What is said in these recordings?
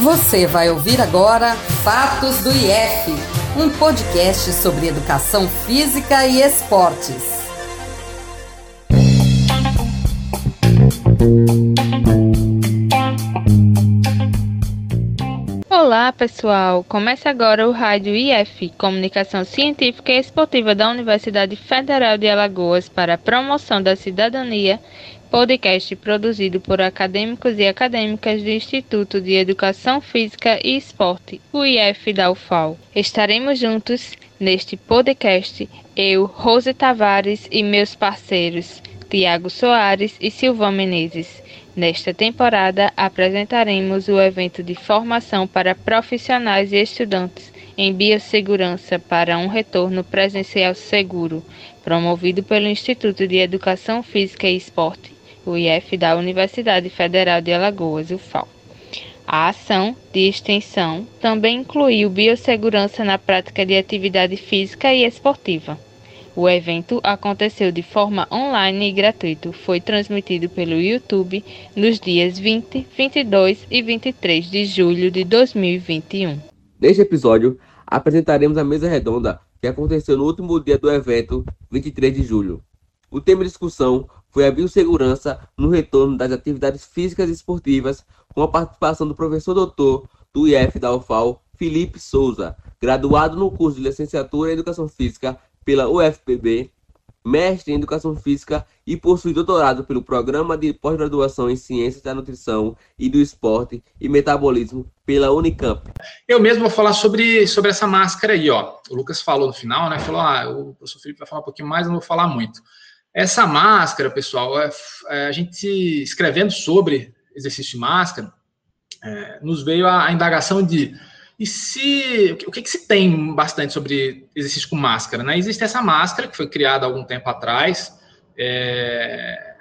Você vai ouvir agora Fatos do IF, um podcast sobre educação física e esportes. Olá, pessoal! Começa agora o Rádio IF, Comunicação Científica e Esportiva da Universidade Federal de Alagoas para a promoção da cidadania, podcast produzido por acadêmicos e acadêmicas do Instituto de Educação Física e Esporte, o IF da UFAL. Estaremos juntos neste podcast, eu, Rose Tavares e meus parceiros, Tiago Soares e Silvão Menezes. Nesta temporada, apresentaremos o evento de formação para profissionais e estudantes em biossegurança para um retorno presencial seguro, promovido pelo Instituto de Educação Física e Esporte, o IF da Universidade Federal de Alagoas, UFAL. A ação de extensão também incluiu biossegurança na prática de atividade física e esportiva. O evento aconteceu de forma online e gratuito. Foi transmitido pelo YouTube nos dias 20, 22 e 23 de julho de 2021. Neste episódio, apresentaremos a mesa redonda que aconteceu no último dia do evento, 23 de julho. O tema de discussão foi a biossegurança no retorno das atividades físicas e esportivas, com a participação do professor doutor do IF da UFAL, Felipe Souza, graduado no curso de licenciatura em Educação Física pela UFPB, mestre em Educação Física e possui doutorado pelo Programa de Pós-Graduação em Ciências da Nutrição e do Esporte e Metabolismo pela Unicamp. Eu mesmo vou falar sobre, sobre essa máscara aí, ó. O Lucas falou no final, né? Falou, ah, o professor Felipe vai falar um pouquinho mais, eu não vou falar muito. Essa máscara, pessoal, é, é, a gente escrevendo sobre exercício de máscara, é, nos veio a, a indagação de e se o que, que, se tem bastante sobre exercício com máscara? Né? Existe essa máscara que foi criada algum tempo atrás, é,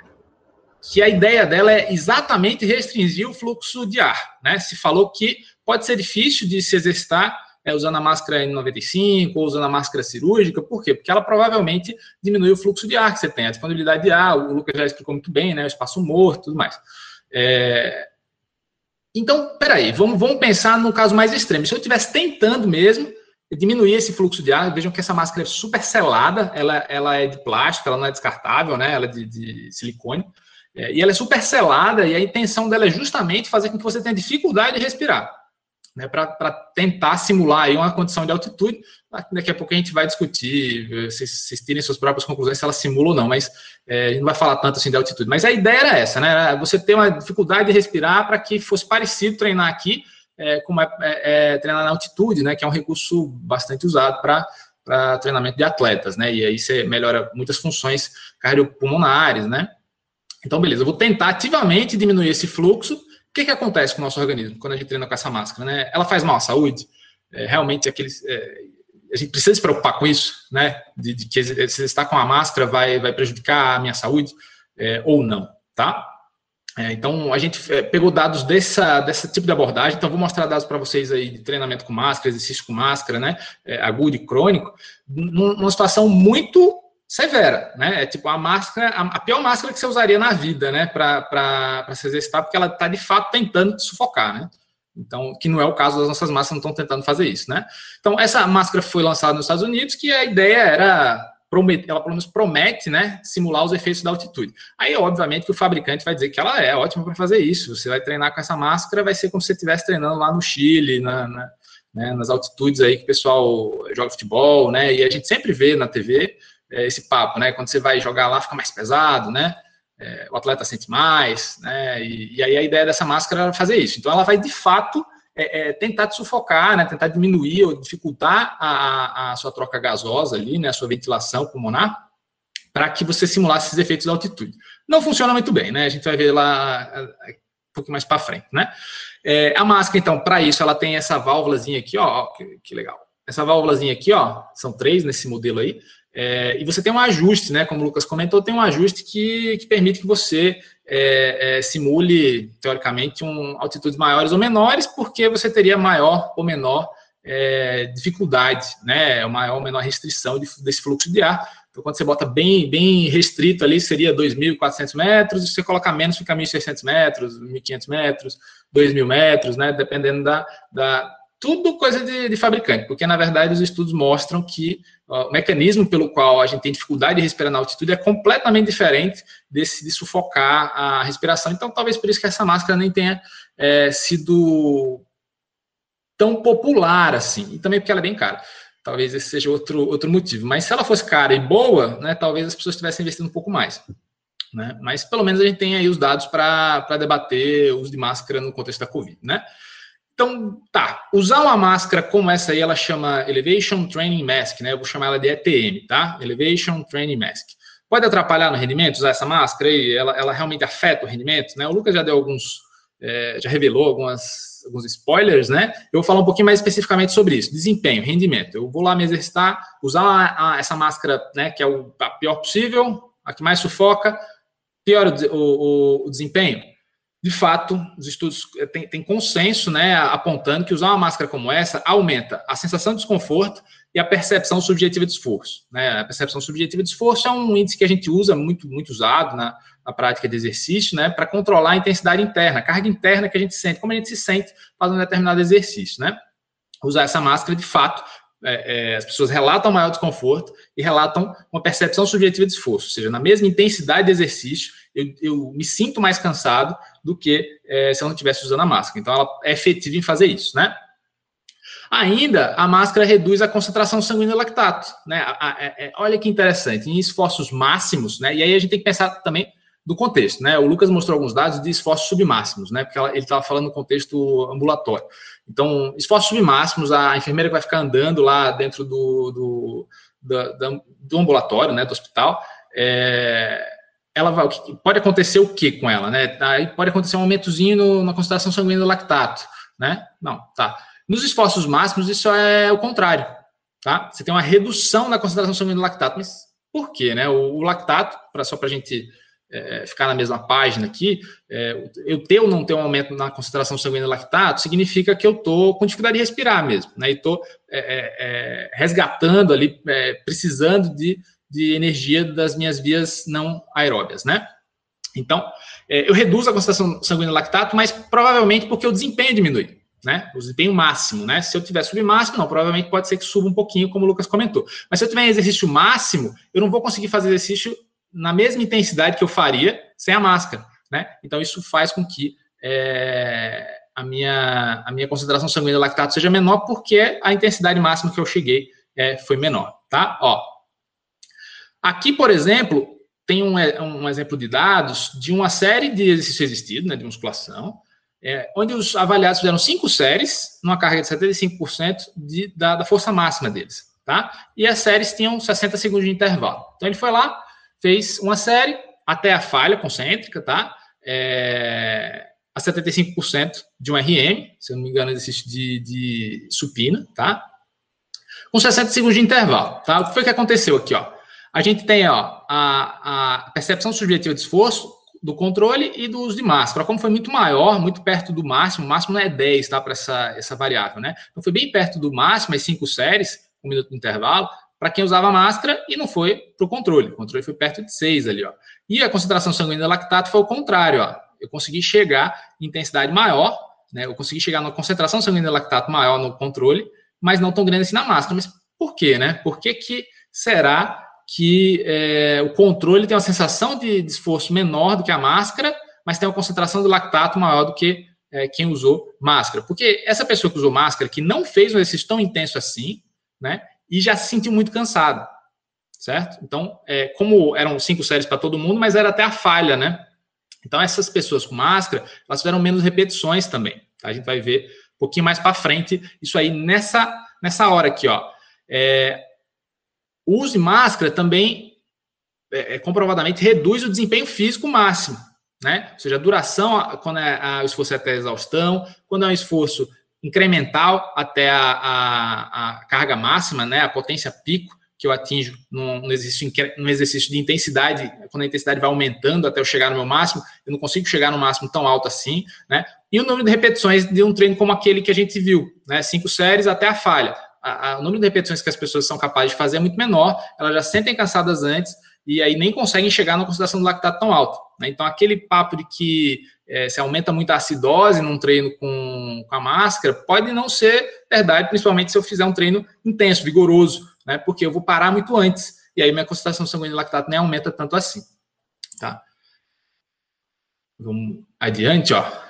que a ideia dela é exatamente restringir o fluxo de ar. Né? Se falou que pode ser difícil de se exercitar é, usando a máscara N95 ou usando a máscara cirúrgica, por quê? Porque ela provavelmente diminui o fluxo de ar que você tem, a disponibilidade de ar, o Lucas já explicou muito bem, né? o espaço morto tudo mais. É, então, peraí, vamos, vamos pensar no caso mais extremo. Se eu estivesse tentando mesmo diminuir esse fluxo de ar, vejam que essa máscara é super selada, ela, ela é de plástico, ela não é descartável, né? Ela é de, de silicone. É, e ela é super selada, e a intenção dela é justamente fazer com que você tenha dificuldade de respirar né, para tentar simular aí uma condição de altitude. Daqui a pouco a gente vai discutir, vocês, vocês tirem suas próprias conclusões se ela simula ou não, mas é, a gente não vai falar tanto assim de altitude. Mas a ideia era essa, né? Você ter uma dificuldade de respirar para que fosse parecido treinar aqui, é, como é, é, treinar na altitude, né? Que é um recurso bastante usado para para treinamento de atletas, né? E aí você melhora muitas funções cardiopulmonares, né? Então, beleza, eu vou tentar ativamente diminuir esse fluxo o que, que acontece com o nosso organismo quando a gente treina com essa máscara? Né? Ela faz mal à saúde? É, realmente, aqueles, é, a gente precisa se preocupar com isso, né? De, de que se estar com a máscara vai, vai prejudicar a minha saúde é, ou não, tá? É, então, a gente é, pegou dados dessa, dessa tipo de abordagem, então vou mostrar dados para vocês aí de treinamento com máscara, exercício com máscara, né? É, agudo e crônico, numa situação muito severa, né? É tipo a máscara, a, pior máscara que você usaria na vida, né? Para se exercitar, porque ela está de fato tentando te sufocar, né? Então, que não é o caso das nossas máscaras, não estão tentando fazer isso, né? Então, essa máscara foi lançada nos Estados Unidos, que a ideia era ela pelo menos promete, né, simular os efeitos da altitude. Aí, obviamente, que o fabricante vai dizer que ela é ótima para fazer isso. Você vai treinar com essa máscara, vai ser como se você estivesse treinando lá no Chile, na, na né, nas altitudes aí que o pessoal joga futebol, né? E a gente sempre vê na TV esse papo, né? Quando você vai jogar lá, fica mais pesado, né? É, o atleta sente mais, né? E, e, aí a ideia dessa máscara é fazer isso. Então ela vai de fato é, é, tentar te sufocar, né? Tentar diminuir ou dificultar a, a sua troca gasosa ali, né? A sua ventilação pulmonar, para que você simulasse esses efeitos da altitude. Não funciona muito bem, né? A gente vai ver lá é, é, um pouco mais para frente, né? É, a máscara, então, para isso, ela tem essa válvulazinha aqui, ó, ó que, que, legal. Essa válvulazinha aqui, ó, são três nesse modelo aí. É, e você tem um ajuste, né? Como o Lucas comentou, tem um ajuste que, que permite que você é, é, simule, teoricamente, um, altitudes maiores ou menores, porque você teria maior ou menor é, dificuldade, né? Maior ou menor restrição de, desse fluxo de ar, Então, quando você bota bem, bem restrito ali, seria 2.400 metros, e se você colocar menos, fica 1.600 metros, 1.500 metros, 2.000 metros, né? Dependendo da, da, tudo coisa de, de, fabricante, porque na verdade os estudos mostram que o mecanismo pelo qual a gente tem dificuldade de respirar na altitude é completamente diferente desse de sufocar a respiração. Então, talvez por isso que essa máscara nem tenha é, sido tão popular assim, e também porque ela é bem cara. Talvez esse seja outro, outro motivo. Mas se ela fosse cara e boa, né, talvez as pessoas estivessem investindo um pouco mais. Né? Mas pelo menos a gente tem aí os dados para debater o uso de máscara no contexto da Covid. Né? Então, tá. Usar uma máscara como essa aí, ela chama Elevation Training Mask, né? Eu vou chamar ela de ETM, tá? Elevation Training Mask. Pode atrapalhar no rendimento usar essa máscara aí? Ela, ela realmente afeta o rendimento, né? O Lucas já deu alguns, é, já revelou algumas, alguns spoilers, né? Eu vou falar um pouquinho mais especificamente sobre isso. Desempenho, rendimento. Eu vou lá me exercitar, usar a, a, essa máscara, né? Que é o, a pior possível, a que mais sufoca, pior o, o, o desempenho de fato, os estudos eh, têm, têm consenso, né, apontando que usar uma máscara como essa aumenta a sensação de desconforto e a percepção subjetiva de esforço. Né? A percepção subjetiva de esforço é um índice que a gente usa muito, muito usado na, na prática de exercício, né, para controlar a intensidade interna, a carga interna que a gente sente, como a gente se sente fazendo determinado exercício, né? Usar essa máscara, de fato, é, é, as pessoas relatam maior desconforto e relatam uma percepção subjetiva de esforço, ou seja, na mesma intensidade de exercício, eu, eu me sinto mais cansado do que é, se eu não estivesse usando a máscara. Então, ela é efetiva em fazer isso, né? Ainda, a máscara reduz a concentração sanguínea lactato, né? A, a, a, é, olha que interessante, em esforços máximos, né? E aí a gente tem que pensar também do contexto, né? O Lucas mostrou alguns dados de esforços submáximos, né? Porque ela, ele estava falando no contexto ambulatório. Então, esforços submáximos, a enfermeira vai ficar andando lá dentro do, do, do, do ambulatório, né? Do hospital. É, ela vai, pode acontecer o que com ela, né? Aí pode acontecer um aumentozinho na concentração sanguínea do lactato, né? Não, tá. Nos esforços máximos, isso é o contrário, tá? Você tem uma redução na concentração sanguínea do lactato, mas por quê, né? O, o lactato, pra, só para a gente é, ficar na mesma página aqui, é, eu ter ou não ter um aumento na concentração sanguínea lactato significa que eu estou com dificuldade de respirar mesmo, né? E estou é, é, é, resgatando ali, é, precisando de de energia das minhas vias não aeróbias, né? Então, eu reduzo a concentração sanguínea lactato, mas provavelmente porque o desempenho diminui, né? O desempenho máximo, né? Se eu tiver submáximo, não, provavelmente pode ser que suba um pouquinho, como o Lucas comentou. Mas se eu tiver exercício máximo, eu não vou conseguir fazer exercício na mesma intensidade que eu faria sem a máscara, né? Então, isso faz com que é, a, minha, a minha concentração sanguínea de lactato seja menor, porque a intensidade máxima que eu cheguei é, foi menor, tá? Ó, Aqui, por exemplo, tem um, um exemplo de dados de uma série de exercícios existidos, né, de musculação, é, onde os avaliados fizeram cinco séries, numa carga de 75% de, da, da força máxima deles. Tá? E as séries tinham 60 segundos de intervalo. Então ele foi lá, fez uma série até a falha concêntrica, tá? É, a 75% de um RM, se eu não me engano, exercício de, de supina, tá? Com 60 segundos de intervalo, tá? O que foi que aconteceu aqui, ó? A gente tem ó, a, a percepção subjetiva de esforço do controle e do uso de máscara. Como foi muito maior, muito perto do máximo, o máximo não é 10, tá, para essa, essa variável, né? Então foi bem perto do máximo, as cinco séries, um minuto de intervalo, para quem usava máscara e não foi para o controle. O controle foi perto de 6 ali, ó. E a concentração sanguínea de lactato foi o contrário, ó. Eu consegui chegar em intensidade maior, né? Eu consegui chegar na concentração sanguínea de lactato maior no controle, mas não tão grande assim na máscara. Mas por quê, né? Por que, que será que é, o controle tem uma sensação de, de, esforço menor do que a máscara, mas tem uma concentração de lactato maior do que é, quem usou máscara. Porque essa pessoa que usou máscara, que não fez um exercício tão intenso assim, né, e já se sentiu muito cansado, certo? Então, é, como eram cinco séries para todo mundo, mas era até a falha, né? Então, essas pessoas com máscara, elas tiveram menos repetições também. Tá? A gente vai ver um pouquinho mais para frente isso aí nessa, nessa hora aqui, ó. É, de máscara também é, é, comprovadamente reduz o desempenho físico máximo, né? Ou seja, a duração, quando é a, o esforço é até exaustão, quando é um esforço incremental até a, a, a, carga máxima, né? A potência pico que eu atinjo num, exercício, num exercício de intensidade, quando a intensidade vai aumentando até eu chegar no meu máximo, eu não consigo chegar no máximo tão alto assim, né? E o número de repetições de um treino como aquele que a gente viu, né? Cinco séries até a falha a, o número de repetições que as pessoas são capazes de fazer é muito menor, elas já sentem cansadas antes e aí nem conseguem chegar na concentração do lactato tão alta. Né? Então, aquele papo de que é, se aumenta muito a acidose num treino com, com, a máscara, pode não ser verdade, principalmente se eu fizer um treino intenso, vigoroso, né? porque eu vou parar muito antes, e aí minha concentração sanguínea de lactato nem aumenta tanto assim. Tá? Vamos adiante, ó.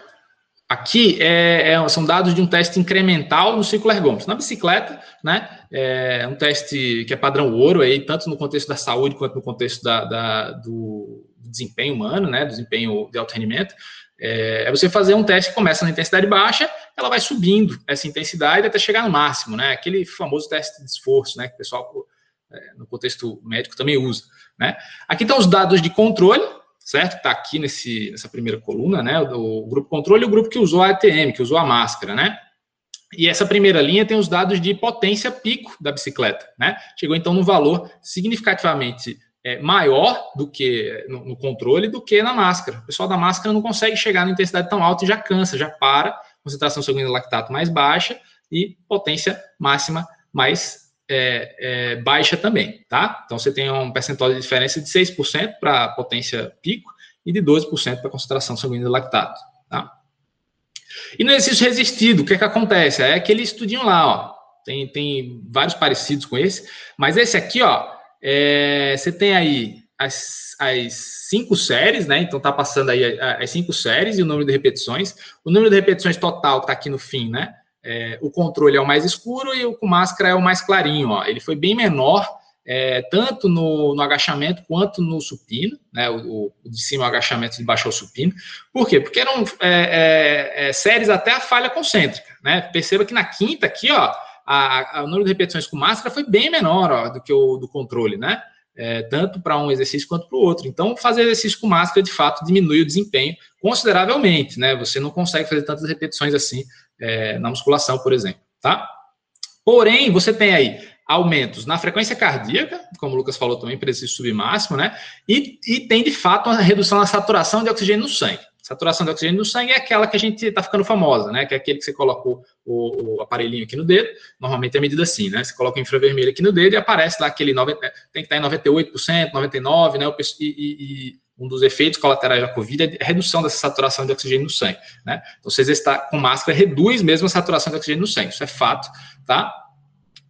Aqui é, é, são dados de um teste incremental no ciclo ergômetro. Na bicicleta, né, é um teste que é padrão ouro, aí, tanto no contexto da saúde quanto no contexto da, da do desempenho humano, né, desempenho de alto rendimento. É, é, você fazer um teste que começa na intensidade baixa, ela vai subindo essa intensidade até chegar no máximo, né? Aquele famoso teste de esforço, né? Que o pessoal é, no contexto médico também usa, né? Aqui estão os dados de controle, certo? Está aqui nesse, nessa primeira coluna, né? O, grupo controle e o grupo que usou a ATM, que usou a máscara, né? E essa primeira linha tem os dados de potência pico da bicicleta, né? Chegou então no valor significativamente é, maior do que no, no, controle do que na máscara. O pessoal da máscara não consegue chegar na intensidade tão alta e já cansa, já para, concentração sanguínea lactato mais baixa e potência máxima mais é, é, baixa também, tá? Então você tem um percentual de diferença de 6% para potência pico e de 12% para concentração sanguínea de lactato, tá? E no exercício resistido, o que é que acontece? É aquele estudinho lá, ó. Tem, tem vários parecidos com esse, mas esse aqui, ó, é, você tem aí as, as cinco séries, né? Então tá passando aí as cinco séries e o número de repetições. O número de repetições total que tá aqui no fim, né? É, o controle é o mais escuro e o com máscara é o mais clarinho. Ó. Ele foi bem menor, é, tanto no, no, agachamento quanto no supino, né? O, o, de cima o agachamento de baixo é o supino. Por quê? Porque eram é, é, séries até a falha concêntrica. Né? Perceba que na quinta aqui, ó, a, a, o número de repetições com máscara foi bem menor ó, do que o do controle, né? É, tanto para um exercício quanto para o outro. Então, fazer exercício com máscara, de fato, diminui o desempenho consideravelmente, né? Você não consegue fazer tantas repetições assim é, na musculação, por exemplo, tá? Porém, você tem aí aumentos na frequência cardíaca, como o Lucas falou também, para submáximo, né? E, e tem, de fato, uma redução na saturação de oxigênio no sangue. Saturação de oxigênio no sangue é aquela que a gente está ficando famosa, né? Que é aquele que você colocou o, o, aparelhinho aqui no dedo. Normalmente é medida assim, né? Você coloca o infravermelho aqui no dedo e aparece lá aquele 90, tem que estar em 98%, 99%, né? E, e, e um dos efeitos colaterais da Covid é a redução dessa saturação de oxigênio no sangue, né? Então, se você está com máscara, reduz mesmo a saturação de oxigênio no sangue, isso é fato, tá?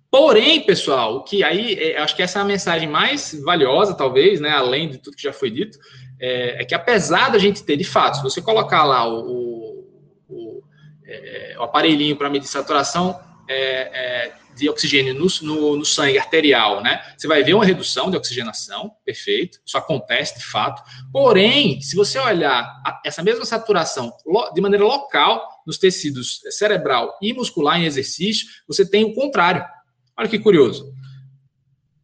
Porém, pessoal, o que aí, é, acho que essa é a mensagem mais valiosa, talvez, né, além de tudo que já foi dito, é, é que apesar da gente ter, de fato, se você colocar lá o, o, é, o aparelhinho para medir saturação é, é de oxigênio no, no, no, sangue arterial, né? Você vai ver uma redução de oxigenação, perfeito, isso acontece de fato. Porém, se você olhar a, essa mesma saturação de maneira local nos tecidos cerebral e muscular em exercício, você tem o contrário. Olha que curioso.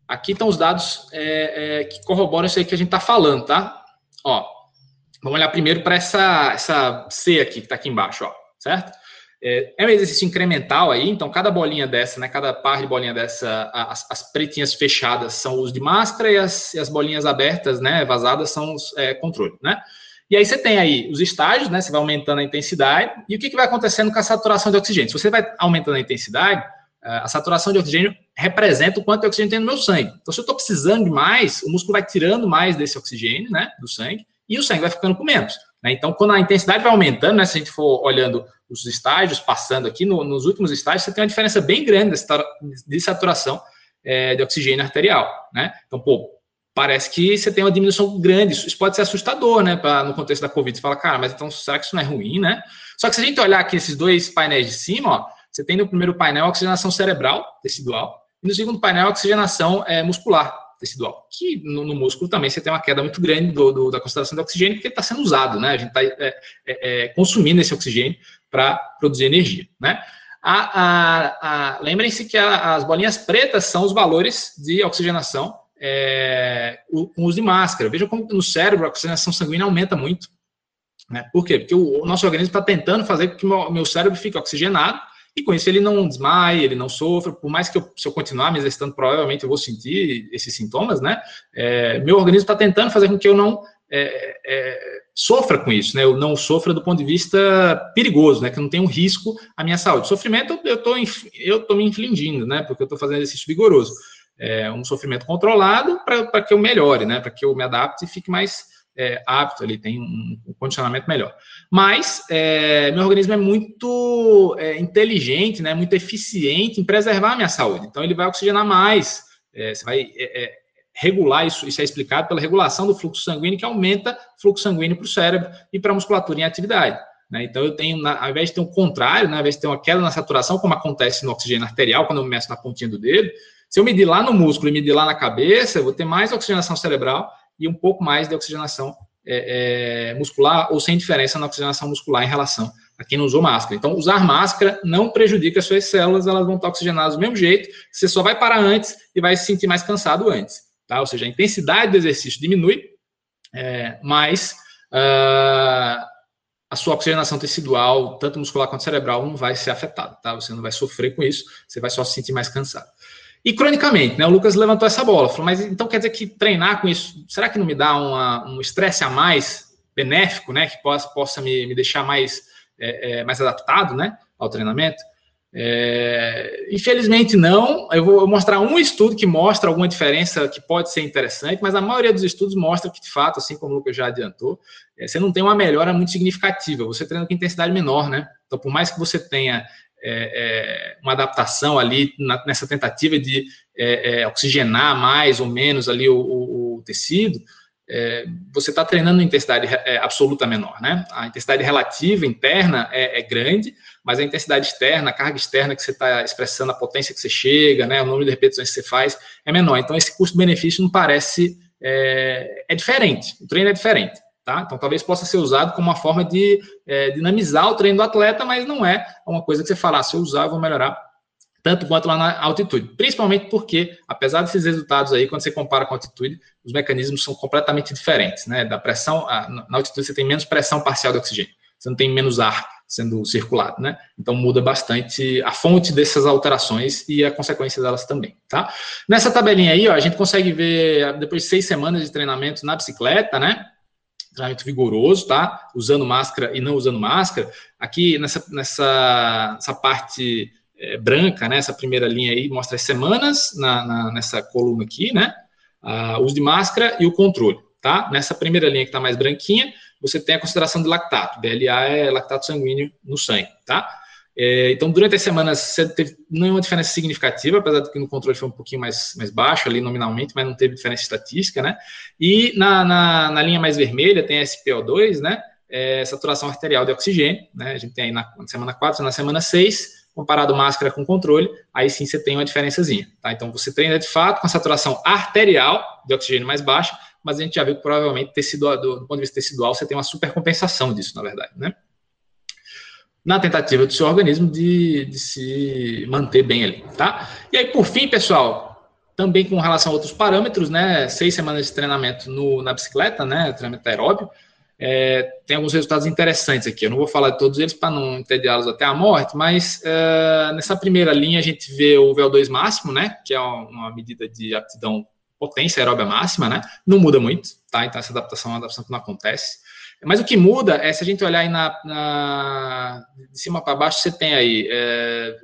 Aqui estão os dados é, é, que corroboram isso aí que a gente está falando, tá? Ó, vamos olhar primeiro para essa, essa C aqui que está aqui embaixo, ó, certo? É, é um exercício incremental aí, então cada bolinha dessa, né, cada par de bolinha dessa, as, as pretinhas fechadas são os de máscara e as, e as bolinhas abertas, né, vazadas são os é, controle, né? E aí você tem aí os estágios, né, você vai aumentando a intensidade, e o que, que vai acontecendo com a saturação de oxigênio? Se você vai aumentando a intensidade, a saturação de oxigênio representa o quanto de oxigênio tem no meu sangue. Então, se eu estou precisando de mais, o músculo vai tirando mais desse oxigênio, né, do sangue, e o sangue vai ficando com menos. Né? Então, quando a intensidade vai aumentando, né, se a gente for olhando os estágios, passando aqui, no, nos últimos estágios, você tem uma diferença bem grande de saturação é, de oxigênio arterial. Né? Então, pô, parece que você tem uma diminuição grande. Isso pode ser assustador, né, pra, no contexto da Covid. Você fala, cara, mas então será que isso não é ruim, né? Só que se a gente olhar aqui esses dois painéis de cima, ó, você tem no primeiro painel oxigenação cerebral, tecidual, e no segundo painel oxigenação é, muscular, tecidual, que no, no, músculo também você tem uma queda muito grande do, do, da concentração de oxigênio, porque está sendo usado, né? A gente está é, é, consumindo esse oxigênio para produzir energia, né? Lembrem-se que a, as bolinhas pretas são os valores de oxigenação é, com uso de máscara. Veja como no cérebro a oxigenação sanguínea aumenta muito. Né? Por quê? Porque o, o nosso organismo está tentando fazer com que o meu, meu cérebro fique oxigenado e com isso ele não desmaia, ele não sofre, por mais que eu, se eu continuar me exercitando, provavelmente eu vou sentir esses sintomas, né? É, meu organismo está tentando fazer com que eu não é, é, sofra com isso, né? Eu não sofra do ponto de vista perigoso, né? Que não tem um risco à minha saúde. Sofrimento eu estou eu tô me infligindo, né? Porque eu estou fazendo exercício vigoroso. É um sofrimento controlado para que eu melhore, né? Para que eu me adapte e fique mais é, apto ali, tem um, um, condicionamento melhor. Mas é, meu organismo é muito é, inteligente, né? Muito eficiente em preservar a minha saúde. Então ele vai oxigenar mais. É, você vai é, é, regular isso, isso é explicado pela regulação do fluxo sanguíneo, que aumenta o fluxo sanguíneo para o cérebro e para a musculatura em atividade. Né? Então, eu tenho, na, ao invés de ter um contrário, né, ao invés de ter uma queda na saturação, como acontece no oxigênio arterial, quando eu meço na pontinha do dedo, se eu medir lá no músculo e medir lá na cabeça, eu vou ter mais oxigenação cerebral e um pouco mais de oxigenação é, é, muscular, ou sem diferença na oxigenação muscular em relação a quem não usou máscara. Então, usar máscara não prejudica as suas células, elas vão estar oxigenadas do mesmo jeito, você só vai parar antes e vai se sentir mais cansado antes tá? Ou seja, a intensidade do exercício diminui, é, mas uh, a sua oxigenação tecidual, tanto muscular quanto cerebral, não vai ser afetada, tá? Você não vai sofrer com isso, você vai só se sentir mais cansado. E cronicamente, né? O Lucas levantou essa bola, falou, mas então quer dizer que treinar com isso, será que não me dá uma, um estresse a mais benéfico, né? Que possa, possa me, me deixar mais, é, é, mais adaptado, né? Ao treinamento? É, infelizmente não. Eu vou mostrar um estudo que mostra alguma diferença que pode ser interessante, mas a maioria dos estudos mostra que, de fato, assim como o Lucas já adiantou, é, você não tem uma melhora muito significativa. Você treina com intensidade menor, né? Então, por mais que você tenha é, é uma adaptação ali na, nessa tentativa de é, é, oxigenar mais ou menos ali o, o, o tecido, você está treinando em intensidade absoluta menor, né? A intensidade relativa interna é, é, grande, mas a intensidade externa, a carga externa que você está expressando, a potência que você chega, né? O número de repetições que você faz é menor. Então, esse custo-benefício não parece. É, é, diferente, o treino é diferente, tá? Então, talvez possa ser usado como uma forma de é, dinamizar o treino do atleta, mas não é uma coisa que você falar, ah, se eu usar, eu vou melhorar tanto quanto lá na altitude. Principalmente porque, apesar desses resultados aí, quando você compara com a altitude, os mecanismos são completamente diferentes, né? Da pressão, na altitude você tem menos pressão parcial de oxigênio, você não tem menos ar sendo circulado, né? Então muda bastante a fonte dessas alterações e a consequência delas também, tá? Nessa tabelinha aí, ó, a gente consegue ver depois de seis semanas de treinamento na bicicleta, né? Treinamento vigoroso, tá? Usando máscara e não usando máscara. Aqui nessa, nessa, nessa parte é, branca, né? Essa primeira linha aí mostra as semanas na, na nessa coluna aqui, né? Uh, uso de máscara e o controle, tá? Nessa primeira linha que está mais branquinha, você tem a consideração de lactato. BLA é lactato sanguíneo no sangue, tá? É, então, durante as semanas, você teve nenhuma diferença significativa, apesar de que no controle foi um pouquinho mais, mais baixo ali nominalmente, mas não teve diferença estatística, né? E na, na, na linha mais vermelha tem a SPO2, né? É, saturação arterial de oxigênio, né? A gente tem aí na, na semana 4, na semana 6, comparado máscara com controle, aí sim você tem uma diferençazinha, tá? Então você treina de fato com a saturação arterial de oxigênio mais baixa, mas a gente já viu que provavelmente tecidual, do, do ponto de vista tecidual você tem uma supercompensação disso, na verdade, né? Na tentativa do seu organismo de, de se manter bem ali, tá? E aí, por fim, pessoal, também com relação a outros parâmetros, né? Seis semanas de treinamento no, na bicicleta, né? Treinamento aeróbio, é, tem alguns resultados interessantes aqui. Eu não vou falar de todos eles para não entediá-los até a morte, mas é, nessa primeira linha a gente vê o VO2 máximo, né, que é uma medida de aptidão potência aeróbia máxima, né, não muda muito, tá? Então essa adaptação é uma adaptação que não acontece. Mas o que muda é se a gente olhar aí na, na de cima para baixo, você tem aí é,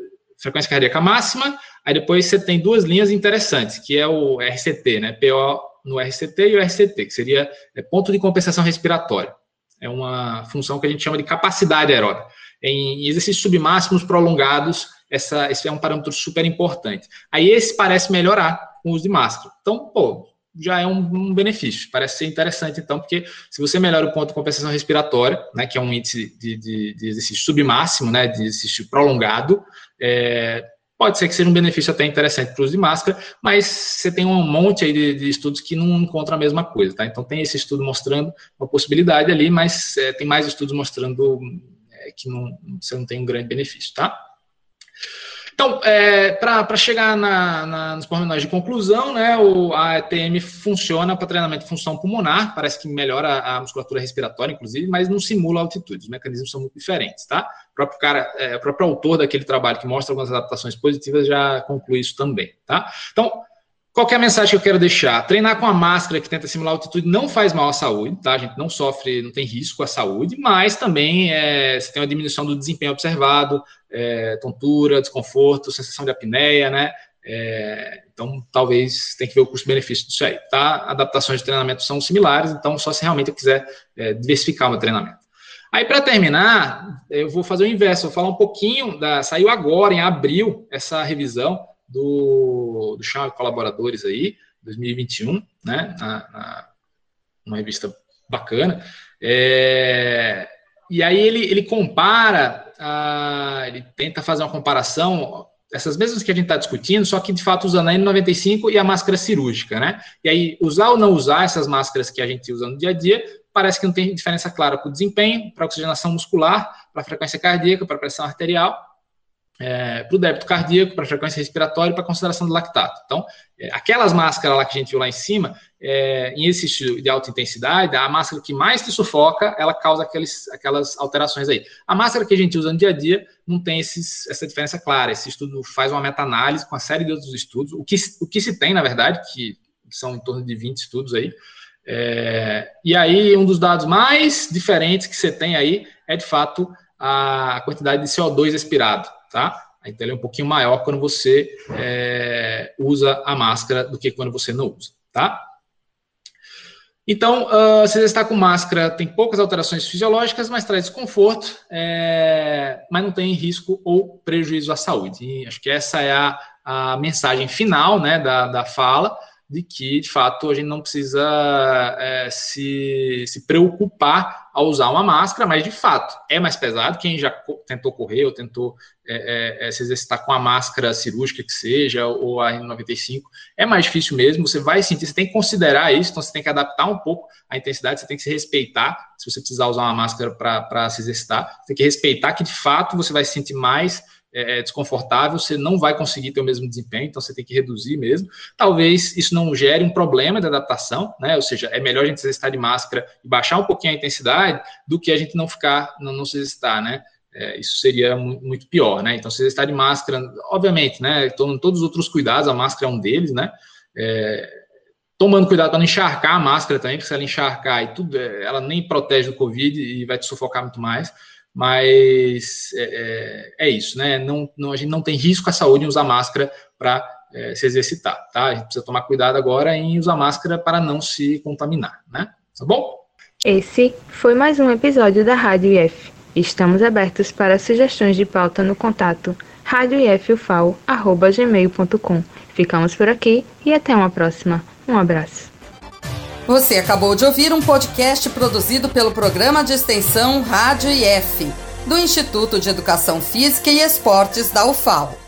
frequência cardíaca máxima, aí depois você tem duas linhas interessantes, que é o RCT, né, PO no RCT e o RCT, que seria é, ponto de compensação respiratória. É uma função que a gente chama de capacidade aeróbica. Em exercícios submáximos prolongados, essa, esse é um parâmetro super importante. Aí esse parece melhorar com o uso de máscara. Então, pô, já é um, um, benefício. Parece ser interessante, então, porque se você melhora o ponto de compensação respiratória, né, que é um índice de, de, de exercício submáximo, né, de exercício prolongado, é, Pode ser que seja um benefício até interessante para o uso de máscara, mas você tem um monte aí de, de, estudos que não encontram a mesma coisa, tá? Então tem esse estudo mostrando uma possibilidade ali, mas é, tem mais estudos mostrando é, que não, você não tem um grande benefício, tá? Então, é, para chegar na, na, nos pormenores de conclusão, né, o, a ETM funciona para treinamento de função pulmonar, parece que melhora a, a, musculatura respiratória, inclusive, mas não simula altitude, os mecanismos são muito diferentes, tá? O próprio, cara, é, o próprio autor daquele trabalho que mostra algumas adaptações positivas já conclui isso também, tá? Então, qual é a mensagem que eu quero deixar? Treinar com a máscara que tenta simular altitude não faz mal à saúde, tá? A gente não sofre, não tem risco à saúde, mas também é, você tem uma diminuição do desempenho observado, é, tontura, desconforto, sensação de apneia, né? É, então, talvez tem que ver o custo-benefício disso aí, tá? Adaptações de treinamento são similares, então só se realmente eu quiser é, diversificar o meu treinamento. Aí, para terminar, eu vou fazer o inverso, vou falar um pouquinho da. Saiu agora, em abril, essa revisão do, do Chão Colaboradores aí, 2021, né, na, na uma revista bacana. É, e aí ele, ele compara, a, ele tenta fazer uma comparação, essas mesmas que a gente está discutindo, só que de fato usando a N95 e a máscara cirúrgica, né? E aí, usar ou não usar essas máscaras que a gente usa no dia a dia, parece que não tem diferença clara para o desempenho, para a oxigenação muscular, para a frequência cardíaca, para a pressão arterial é, para o débito cardíaco, para a frequência respiratória e para a consideração do lactato. Então, é, aquelas máscaras lá que a gente viu lá em cima, é, em exercício de alta intensidade, a máscara que mais te sufoca, ela causa aqueles, aquelas alterações aí. A máscara que a gente usa no dia a dia não tem esses, essa diferença clara. Esse estudo faz uma meta-análise com uma série de outros estudos. O que, o que se tem, na verdade, que são em torno de 20 estudos aí, é, e aí, um dos dados mais diferentes que você tem aí é, de fato, a quantidade de CO2 expirado tá? Então ele é um pouquinho maior quando você é, usa a máscara do que quando você não usa, tá? Então, uh, se você está com máscara, tem poucas alterações fisiológicas, mas traz desconforto, é, mas não tem risco ou prejuízo à saúde. E acho que essa é a, a mensagem final né, da, da fala de que, de fato, a gente não precisa é, se, se preocupar ao usar uma máscara, mas, de fato, é mais pesado. Quem já tentou correr ou tentou é, é, é se exercitar com a máscara cirúrgica que seja, ou a N95, é mais difícil mesmo. Você vai sentir, você tem que considerar isso, então você tem que adaptar um pouco a intensidade, você tem que se respeitar. Se você precisar usar uma máscara para se exercitar, você tem que respeitar que, de fato, você vai se sentir mais é, é, desconfortável, você não vai conseguir ter o mesmo desempenho, então você tem que reduzir mesmo. Talvez isso não gere um problema de adaptação, né? Ou seja, é melhor a gente exercitar de máscara e baixar um pouquinho a intensidade do que a gente não ficar, não, não se exercitar, né? É, isso seria muito pior, né? Então, se exercitar de máscara, obviamente, né? Todos os outros cuidados, a máscara é um deles, né? É, tomando cuidado para não encharcar a máscara também, porque se ela encharcar e tudo, é, ela nem protege do Covid e vai te sufocar muito mais. Mas é, é, é isso, né? Não, não, a gente não tem risco à saúde em usar máscara para é, se exercitar, tá? A gente precisa tomar cuidado agora em usar máscara para não se contaminar, né? Tá bom? Esse foi mais um episódio da Rádio IF. Estamos abertos para sugestões de pauta no contato radioifufal.gmail.com. Ficamos por aqui e até uma próxima. Um abraço. Você acabou de ouvir um podcast produzido pelo programa de extensão Rádio IF, do Instituto de Educação Física e Esportes da UFAL.